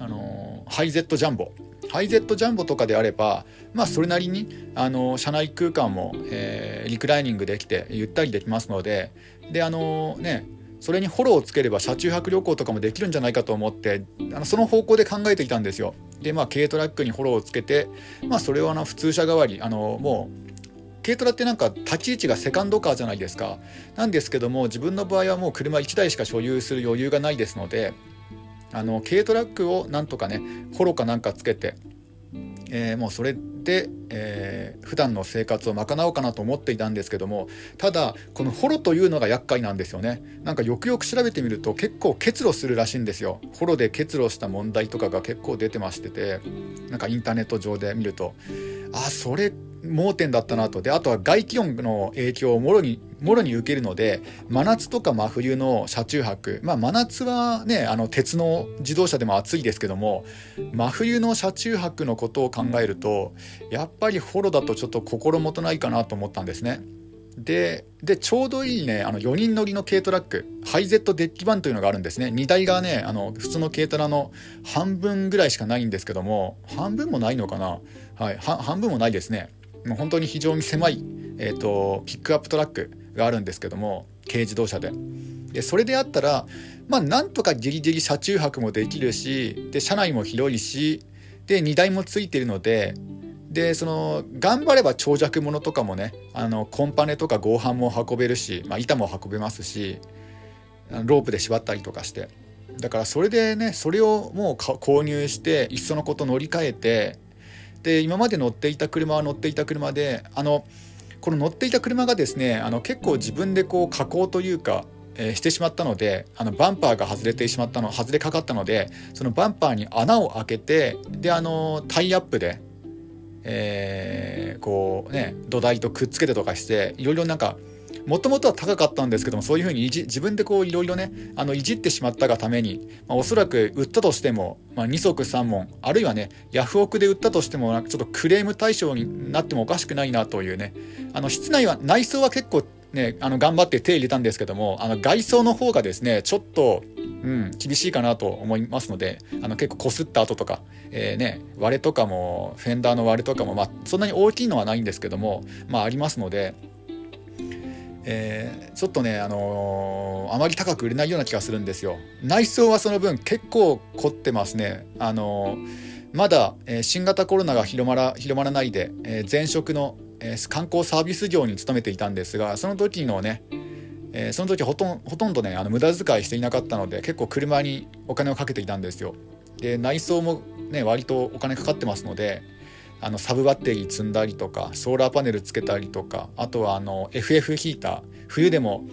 あのー、ハイゼットジャンボ。ハイゼットジャンボとかであればまあそれなりにあの車内空間も、えー、リクライニングできてゆったりできますので。であのねそれにフォローをつければ車中泊旅行とかもできるんじゃないかと思ってあのその方向で考えていたんですよ。でまあ軽トラックにフォローをつけて、まあ、それをあの普通車代わりあのもう軽トラってなんか立ち位置がセカンドカーじゃないですかなんですけども自分の場合はもう車1台しか所有する余裕がないですのであの軽トラックをなんとかねフォローかなんかつけてえー、もうそれで、えー、普段の生活を賄おうかなと思っていたんですけどもただこのホロというのが厄介なんですよね。なんかよくよく調べてみると結構結露するらしいんですよ。ホロで結露した問題とかが結構出てましててなんかインターネット上で見るとあそれ盲点だったなと。であとは外気温の影響をもろにもろに受けるので真夏とか真冬の車中泊。まあ真夏はねあの鉄の自動車でも暑いですけども真冬の車中泊のことを考えるとやっぱりフォロだとちょっと心もとないかなと思ったんですね。ででちょうどいいねあの4人乗りの軽トラックハイゼットデッキバンというのがあるんですね。荷台がねあの普通の軽トラの半分ぐらいしかないんですけども半分もないのかな？はい半分もないですねもう本当に非常に狭い、えーと、ピックアップトラックがあるんですけども軽自動車で。でそれであったらまあなんとかギリギリ車中泊もできるしで車内も広いしで荷台もついてるのででその頑張れば長尺物とかもねあのコンパネとか合板も運べるし、まあ、板も運べますしロープで縛ったりとかして。だからそれでねそれをもう購入していっそのこと乗り換えてで今まで乗っていた車は乗っていた車であのこの乗っていた車がですねあの結構自分でこう加工というか、えー、してしまったのであのバンパーが外れてしまったの外れかかったのでそのバンパーに穴を開けてであのタイアップで、えー、こうね土台とくっつけてとかしていろいろなんかもともとは高かったんですけどもそういうふうに自分でこういろいろねあのいじってしまったがために、まあ、おそらく売ったとしても、まあ、2足3問あるいはねヤフオクで売ったとしてもなんかちょっとクレーム対象になってもおかしくないなというね。あの室内は内装は結構ねあの頑張って手入れたんですけどもあの外装の方がですねちょっとうん、厳しいかなと思いますのであの結構こすった後とか、え、ね、割れとかもフェンダーの割れとかも、まあ、そんなに大きいのはないんですけども、まあ、ありますのでえー、ちょっとね、あのー、あまり高く売れないような気がするんですよ。内装はその分結構凝ってますね。あのー、まだ、え新型コロナが広まら広まらないで、え前職の、え観光サービス業に勤めていたんですがその時のね、えその時ほとんほとんどねあの無駄遣いしていなかったので結構車にお金をかけていたんですよ。で内装もね割とお金かかってますので。あのサブバッテリー積んだりとかソーラーパネルつけたりとかあとはあの FF ヒーター冬でも、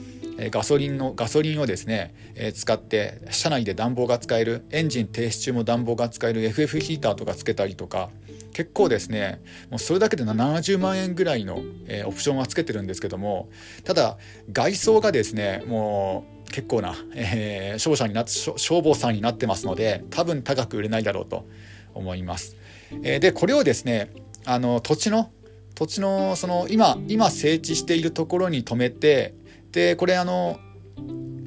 ガソリンのガソリンをですね、使って車内で暖房が使えるエンジン停止中も暖房が使える FF ヒーターとかつけたりとか結構ですねもうそれだけで70万円ぐらいの、オプションはつけてるんですけどもただ外装がですねもう結構な、えー、商社になって消防さんになってますので多分高く売れないだろうと思います。えー、でこれをですねあの土地の土地のその今今整地しているところに止めてでこれあの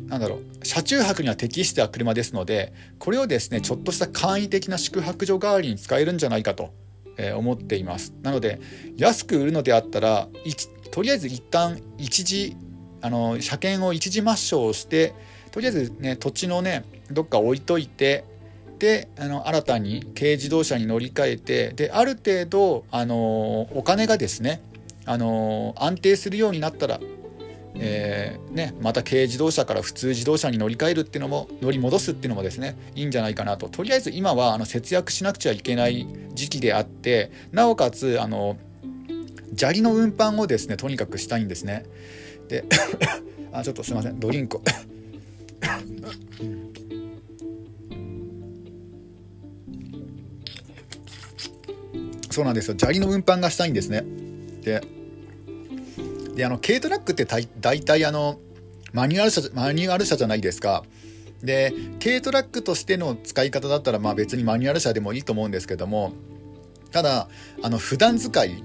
なんだろう車中泊には適した車ですのでこれをですねちょっとした簡易的な宿泊所代わりに使えるんじゃないかと、えー、思っています。なので安く売るのであったらとりあえず一旦一時あの車検を一時抹消してとりあえずね土地のねどっか置いといてであの新たに軽自動車に乗り換えてである程度あのお金がですねあの安定するようになったらえー、ね、また軽自動車から普通自動車に乗り換えるっていうのも乗り戻すっていうのもですねいいんじゃないかなと。とりあえず今はあの節約しなくちゃいけない時期であってなおかつあの砂利の運搬をですねとにかくしたいんですね。で あちょっとすいません。ドリンクそうなんですよ。砂利の運搬がしたいんですね。でであの軽トラックって大体あのマニュアル車マニュアル車じゃないですか。で軽トラックとしての使い方だったらまあ別にマニュアル車でもいいと思うんですけどもただあの普段使い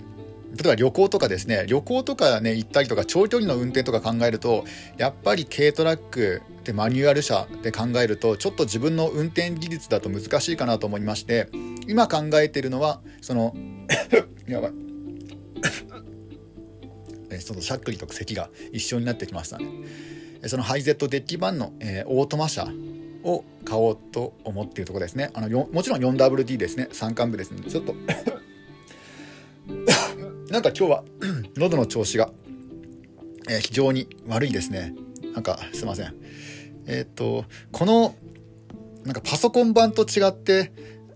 例えば旅行とかですね旅行とかね行ったりとか長距離の運転とか考えるとやっぱり軽トラックでマニュアル車で考えるとちょっと自分の運転技術だと難しいかなと思いまして今考えているのはその やばい。ちょっとしゃっくりと咳が一緒になってきましたね。そのハイゼットデッキ版の、えー、オートマ車を買おうと思っているところですね。あのもちろん 4WD ですね。山間部ですのでちょっと。なんか今日は 喉の調子が、えー、非常に悪いですね。なんかすいません。えー、っとこのなんかパソコン版と違って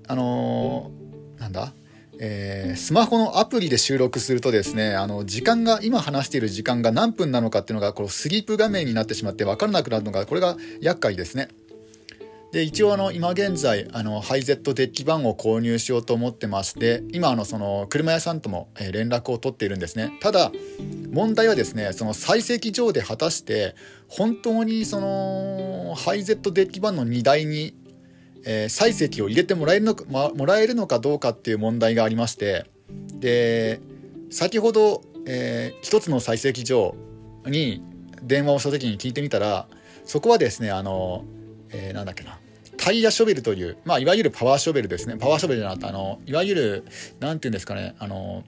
あのー、なんだ？えー、スマホのアプリで収録するとですね、あの、時間が、今話している時間が何分なのかっていうのが、このスリープ画面になってしまって分からなくなるのが、これが厄介ですね。で、一応あの、今現在、あの、ハイゼットデッキ版を購入しようと思ってまして、今あの、その、車屋さんとも連絡を取っているんですね。ただ、問題はですね、その採石場で果たして、本当にその、ハイゼットデッキ版の荷台にえー、採石を入れてもらえるのか、ま、もらえるのかどうかっていう問題がありましてで先ほど、えー、一つの採石場に電話をした時に聞いてみたらそこはですねあの、えー、なんだっけなタイヤショベルという、まあ、いわゆるパワーショベルですね。パワーショベルじゃなくてあのいわゆる何て言うんですかね。あの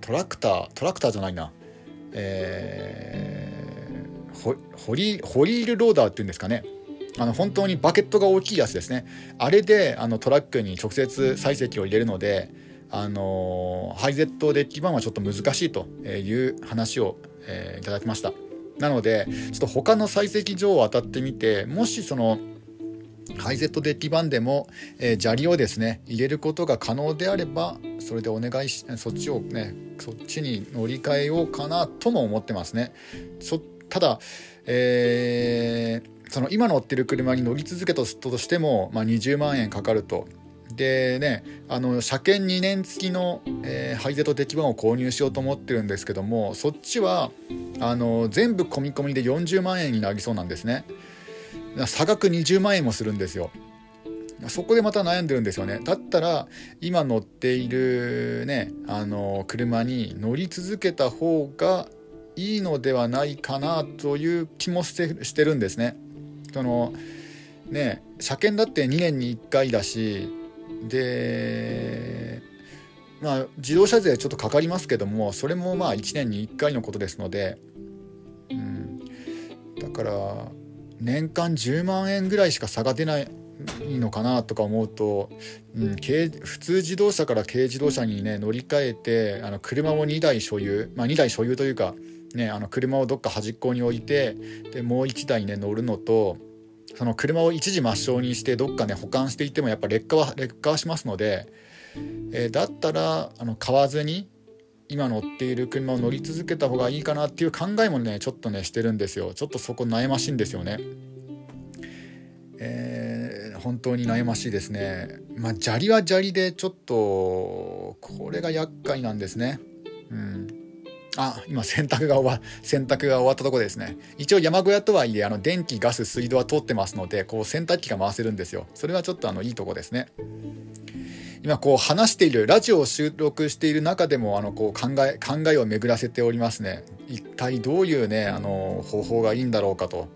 トラクタートラクターじゃないな。えー、ホリホリールローダーっていうんですかね。あの本当にバケットが大きいやつですね。あれであのトラックに直接採石を入れるのであのハイゼットデッキ版はちょっと難しいという話を、えー、いただきました。なのでちょっと他の採石場を当たってみてもしそのハイゼットデッキ版でも、えー、砂利をですね入れることが可能であればそれでお願いしそっちをねそっちに乗り換えようかなとも思ってますねただえーその今乗ってる車に乗り続けたとしても、まあ、20万円かかると。でねあの車検2年付きの、えー、ハイゼットデッキ版を購入しようと思ってるんですけどもそっちはあの全部込み込みで40万円になりそうなんですね差額20万円もするんですよ。そこでまた悩んでるんですよね。だったら今乗っているねあの車に乗り続けた方がいいのではないかなという気もしてしてるんですね。そのね車検だって2年に1回だしでまあ自動車税ちょっとかかりますけどもそれもまあ1年に1回のことですので、うん、だから年間10万円ぐらいしか差が出ないのかなとか思うと、うん、普通自動車から軽自動車にね乗り換えてあの車を2台所有、まあ、2台所有というか、ね、あの車をどっか端っこに置いてでもう1台ね乗るのとその車を一時抹消にしてどっかね保管していてもやっぱ劣化は劣化はしますので、えー、だったらあの買わずに今乗っている車を乗り続けた方がいいかなっていう考えもねちょっとねしてるんですよちょっとそこ悩ましいんですよねえー、本当に悩ましいですねまあ砂利は砂利でちょっとこれが厄介なんですねうんあ、今洗濯が終わ、洗濯が終わったとこですね。一応山小屋とはいえ、あの、電気、ガス、水道は通ってますので、こう、洗濯機が回せるんですよ。それはちょっとあの、いいとこですね。今こう話しているラジオを収録している中でもあのこう考え考えを巡らせておりますね。一体どういうねあの方法がいいんだろうかと、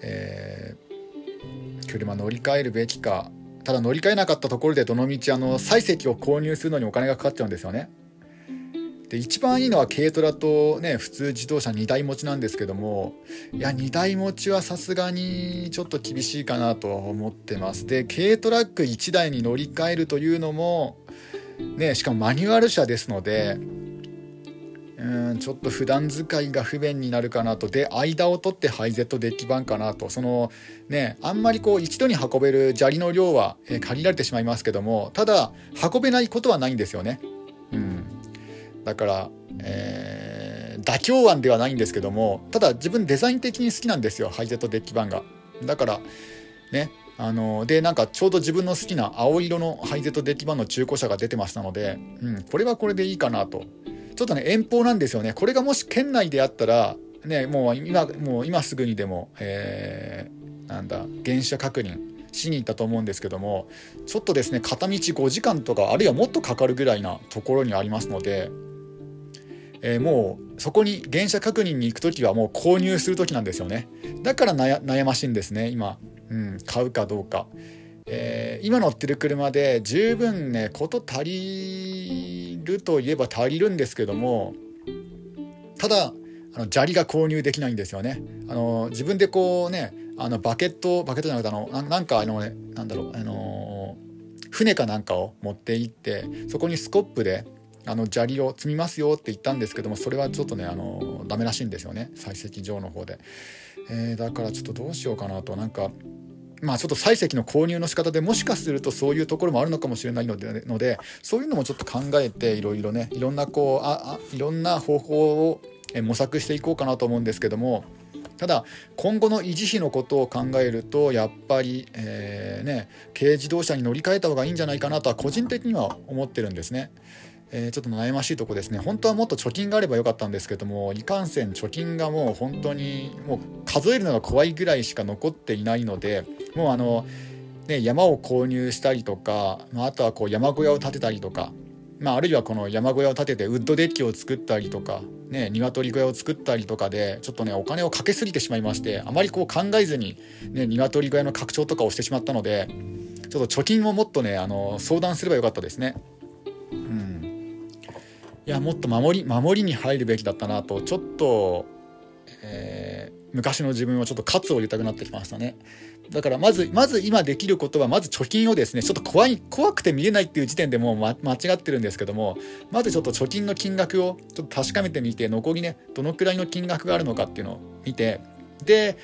えー、車乗り換えるべきか。ただ乗り換えなかったところでどのみちあの採石を購入するのにお金がかかっちゃうんですよね。で一番いいのは軽トラとね普通自動車2台持ちなんですけどもいや2台持ちはさすがにちょっと厳しいかなとは思ってます。で軽トラック1台に乗り換えるというのもねしかもマニュアル車ですのでうんちょっと普段使いが不便になるかなと。で間を取ってハイゼットデッキ版かなと。そのねあんまりこう一度に運べる砂利の量は、え限られてしまいますけどもただ運べないことはないんですよね。だから、えー、妥協案ではないんですけどもただ自分デザイン的に好きなんですよハイゼットデッキ版が。だからねあのでなんかちょうど自分の好きな青色のハイゼットデッキ版の中古車が出てましたので、うん、これはこれでいいかなと。ちょっとね遠方なんですよね。これがもし県内であったらねもう今もう今すぐにでも、えー、なんだ原車確認しに行ったと思うんですけどもちょっとですね片道5時間とかあるいはもっとかかるぐらいなところにありますのでえー、もうそこに原車確認に行く時はもう購入する時なんですよね。だから悩ましいんですね今、うん、買うかどうか、えー、今乗ってる車で十分ねこと足りるといえば足りるんですけどもただあの砂利が購入できないんですよね。あの自分でこうねあのバケットバケットじゃなくてあのなんかあの、ね、なんだろうあの船かなんかを持って行ってそこにスコップであの砂利を積みますよって言ったんですけどもそれはちょっとねあのダメらしいんですよね。採石場の方で、えー、だからちょっとどうしようかなと。なんかまあちょっと採石の購入の仕方でもしかするとそういうところもあるのかもしれないのでのでそういうのもちょっと考えていろいろねいろんなこうああいろんな方法を模索していこうかなと思うんですけどもただ今後の維持費のことを考えるとやっぱり、えー、ね、軽自動車に乗り換えた方がいいんじゃないかなとは個人的には思ってるんですね。えー、ちょっと悩ましいとこですね本当はもっと貯金があればよかったんですけどもいかんせん貯金がもう本当にもう数えるのが怖いぐらいしか残っていないのでもうあの、ね、山を購入したりとか、まあ、あとはこう山小屋を建てたりとか、まあ、あるいはこの山小屋を建ててウッドデッキを作ったりとか、ね、鶏小屋を作ったりとかでちょっとねお金をかけすぎてしまいましてあまりこう考えずに、ね、鶏小屋の拡張とかをしてしまったのでちょっと貯金をもっとねあの相談すればよかったですね。うんいやもっと守り守りに入るべきだったなとちょっと、えー、昔の自分はちょっと喝を入れたくなってきましたねだからまずまず今できることはまず貯金をですねちょっと怖い怖くて見えないっていう時点でもう、ま、間違ってるんですけどもまずちょっと貯金の金額をちょっと確かめてみて残りねどのくらいの金額があるのかっていうのを見てで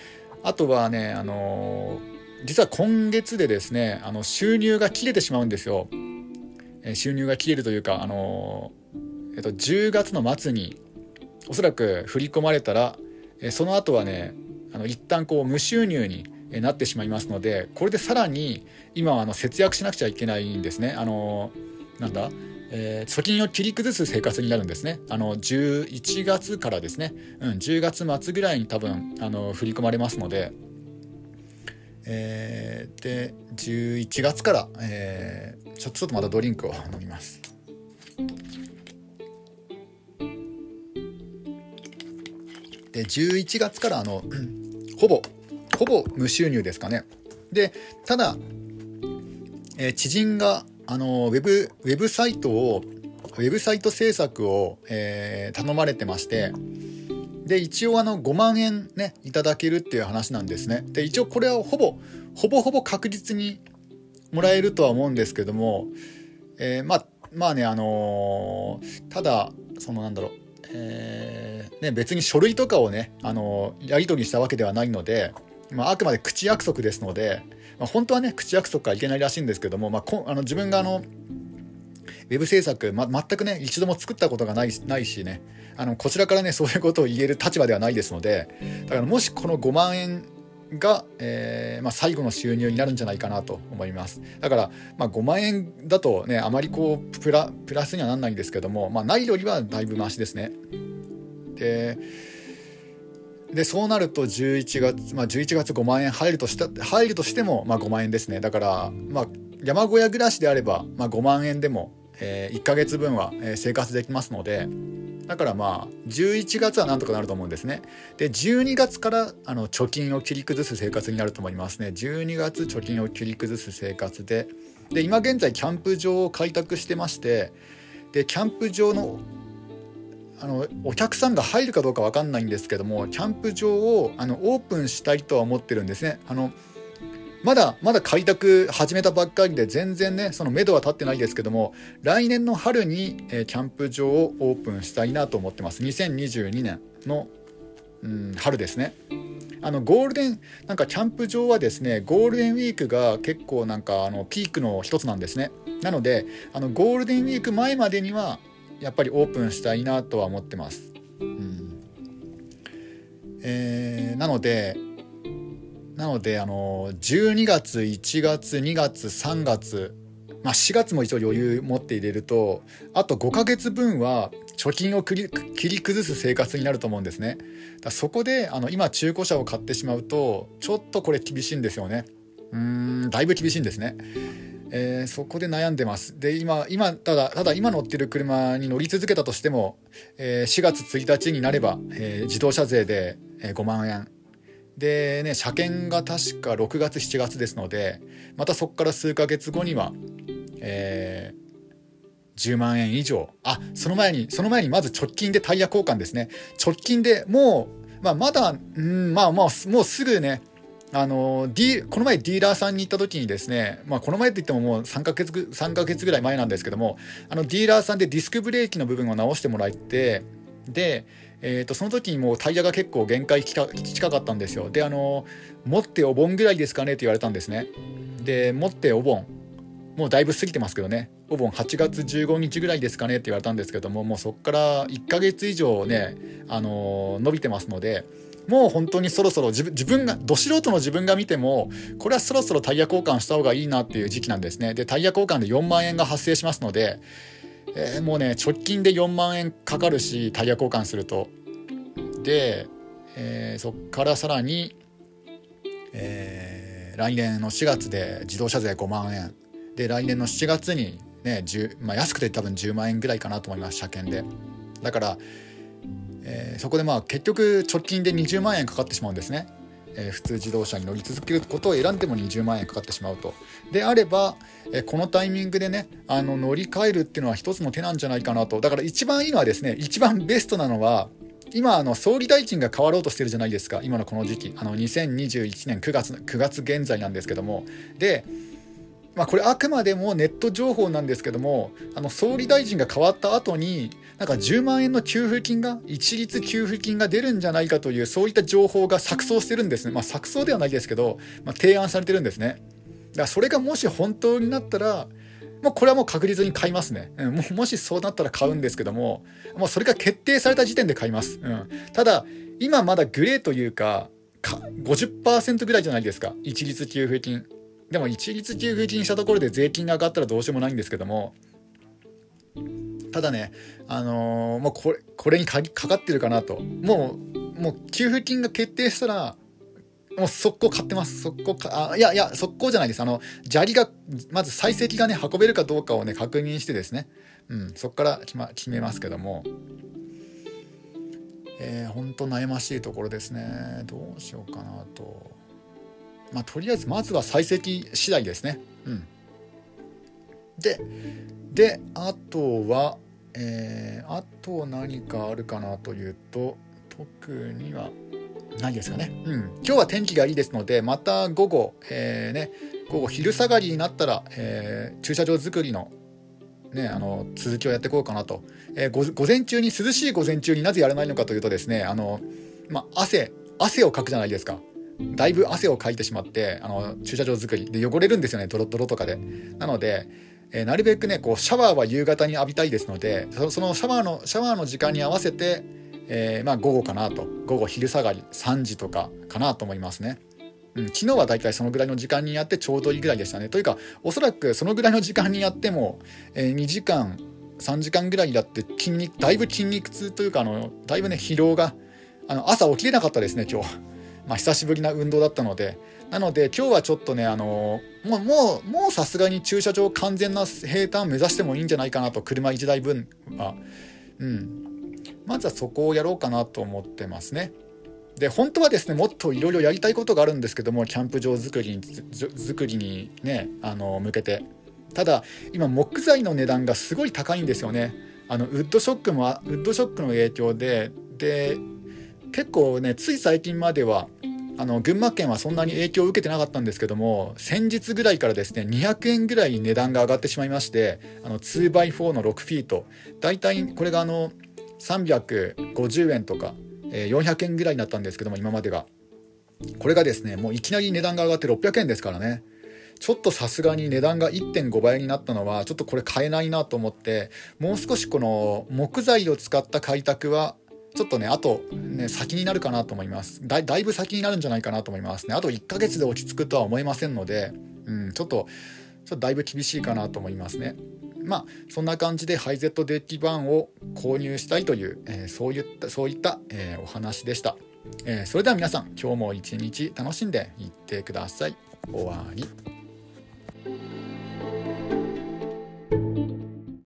あとはねあのー、実は今月でですねあの収入が切れてしまうんですよ。収入が切れるというか、あのえっと、10月の末におそらく振り込まれたら、えその後はねあの一旦こう無収入になってしまいますのでこれでさらに今はあの節約しなくちゃいけないんですね。あのなんだえー、貯金を切り崩す生活になるんですね。あの11月からですね、うん、10月末ぐらいに多分あの振り込まれますので、えー、で11月から、えー、ちょちょっとまたドリンクを飲みます。で11月からあの、ほぼほぼ無収入ですかね。でただ、えー、知人があのウェブウェブサイトをウェブサイト制作を、えー、頼まれてましてで一応あの5万円ねいただけるっていう話なんですね。で一応これはほぼほぼほぼ確実にもらえるとは思うんですけども、えー、まあまあねあのー、ただそのなんだろうえー、ね、別に書類とかをね、あのやり取りしたわけではないので、まあ、あくまで口約束ですので、まあ、本当はね口約束はいけないらしいんですけども、まあ、こあの自分があのウェブ制作、ま、全くね一度も作ったことがないないしねあのこちらからねそういうことを言える立場ではないですのでだからもしこの5万円が、えー、まあ、最後の収入になるんじゃないかなと思います。だから、まあ、5万円だとねあまりこうプラプラスにはなんないんですけども、まあ、ないよりはだいぶマシですね。ででそうなると11月、まあ、11月5万円入るとした入るとしても、まあ、5万円ですね。だから、まあ、山小屋暮らしであれば、まあ、5万円でも、えー、1ヶ月分は生活できますのでだからまあ11月はなんとかなると思うんですね。で12月からあの貯金を切り崩す生活になると思いますね。12月貯金を切り崩す生活で。で今現在キャンプ場を開拓してましてでキャンプ場のあのお客さんが入るかどうか分かんないんですけどもキャンプ場をあのオープンしたいとは思ってるんですね。あのまだまだ開拓始めたばっかりで全然ねその目処は立ってないですけども来年の春に、えー、キャンプ場をオープンしたいなと思ってます。2022年の、うん、春ですね。あのゴールデンなんかキャンプ場はですねゴールデンウィークが結構なんかあのピークの一つなんですね。なのであのゴールデンウィーク前までにはやっぱりオープンしたいなとは思ってます。うんえー、なのでなのであの12月1月2月3月、まあ、4月も一応余裕持って入れるとあと5ヶ月分は貯金を切り崩す生活になると思うんですね。だそこであの今中古車を買ってしまうとちょっとこれ厳しいんですよね。うーんだいぶ厳しいんですね。えー、そこで悩んでます。で、今、今、ただ、ただ今乗ってる車に乗り続けたとしても、えー、4月1日になれば、えー、自動車税で、え5万円。でね、車検が確か6月、7月ですので、またそこから数ヶ月後には、え、10万円以上。あ、その前に、その前にまず直近でタイヤ交換ですね。直近でもう、まあ、まだ、うん、まあまあ、もうすぐね、あのこの前ディーラーさんに行った時にですね、まあ、この前って言ってももう3ヶ月 ,3 ヶ月ぐらい前なんですけどもあのディーラーさんでディスクブレーキの部分を直してもらってで、えー、とその時にもうタイヤが結構限界近かったんですよ。であの持ってお盆ぐらいですかねって言われたんですね。で持ってお盆もうだいぶ過ぎてますけどね。お盆8月15日ぐらいですかねって言われたんですけどももうそこから1ヶ月以上ね、あの伸びてますのでもう本当にそろそろ自分がど素人の自分が見てもこれはそろそろタイヤ交換した方がいいなっていう時期なんですね。でタイヤ交換で4万円が発生しますので、えー、もうね直近で4万円かかるしタイヤ交換すると。で、えー、そっからさらに、えー、来年の4月で自動車税5万円。で来年の7月にね、まあ、安くて多分10万円ぐらいかなと思います車検で。だからえー、そこでまあ結局直近で20万円かかってしまうんですね。えー、普通自動車に乗り続けることを選んでも20万円かかってしまうと。であれば、えー、このタイミングでねあの乗り換えるっていうのは一つの手なんじゃないかなとだから一番いいのはですね一番ベストなのは今あの総理大臣が変わろうとしてるじゃないですか今のこの時期あの2021年9月 ,9 月現在なんですけどもでまあ、これあくまでもネット情報なんですけどもあの総理大臣が変わった後になんか10万円の給付金が一律給付金が出るんじゃないかというそういった情報が錯綜してるんですね、まあ、錯綜ではないですけど、まあ、提案されてるんですね。だからそれがもし本当になったらもうこれはもう確実に買いますね、うん、もしそうなったら買うんですけどももうそれが決定された時点で買います、うん、ただ今まだグレーというかか50%ぐらいじゃないですか。一律給付金。でも一律給付金したところで税金が上がったらどうしようもないんですけどもただねあのー、もうこれこれにかかってるかなと。もうもう給付金が決定したらもう速攻買ってます。速攻かあいやいや速攻じゃないです。あの砂利がまず採石がね運べるかどうかをね確認してですね。うんそこから決,、ま、決めますけども。えー、ほんと悩ましいところですね。どうしようかなと。まあ、とりあえずまずは採石次第ですね。うん、でであとは、えー、あと何かあるかなというと特にはないですかね。うん、今日は天気がいいですのでまた午後、えー、ね、午後昼下がりになったら、えー、駐車場作りのね、あの続きをやっていこうかなと、えー、午前中に涼しい午前中になぜやらないのかというとですねあの、ま、汗汗をかくじゃないですか。だいぶ汗をかいてしまってあの駐車場作り。で汚れるんですよねドロドロとかで。なので、えー、なるべくねこうシャワーは夕方に浴びたいですのでそのシャワーのシャワーの時間に合わせて、えー、まあ、午後かなと午後昼下がり3時とかかなと思いますね。うん、昨日はだいたいそのぐらいの時間にやってちょうどいいぐらいでしたね。というかおそらくそのぐらいの時間にやっても、え、2時間3時間ぐらいやって筋肉だいぶ筋肉痛というかあのだいぶね疲労があの朝起きれなかったですね今日。まあ、久しぶりな運動だったのでなので今日はちょっとねあのもうもうもうさすがに駐車場完全な平坦を目指してもいいんじゃないかなと車1台分は。うん。まずはそこをやろうかなと思ってますね。で本当はですねもっといろいろやりたいことがあるんですけどもキャンプ場作りに作りにねあの向けて。ただ今木材の値段がすごい高いんですよね。あのウッドショックもウッドショックの影響でで結構ねつい最近まではあの群馬県はそんなに影響を受けてなかったんですけども先日ぐらいからですね200円ぐらい値段が上がってしまいましてあの 2x4 の6フィート。大体これがあの350円とか、えー、400円ぐらいになったんですけども今までが。これがですねもういきなり値段が上がって600円ですからね。ちょっとさすがに値段が1.5倍になったのはちょっとこれ買えないなと思ってもう少しこの木材を使った開拓はちょっとね、あと、ね、先になるかなと思いますだ。だいぶ先になるんじゃないかなと思いますね。あと1ヶ月で落ち着くとは思いませんので、うん、ちょっと、ちょっとだいぶ厳しいかなと思いますね。まあ、そんな感じでハイゼットデッキ版を購入したいという、えー、そういった、そういった、えー、お話でした。えー、それでは皆さん、今日も一日楽しんでいってください。終わり。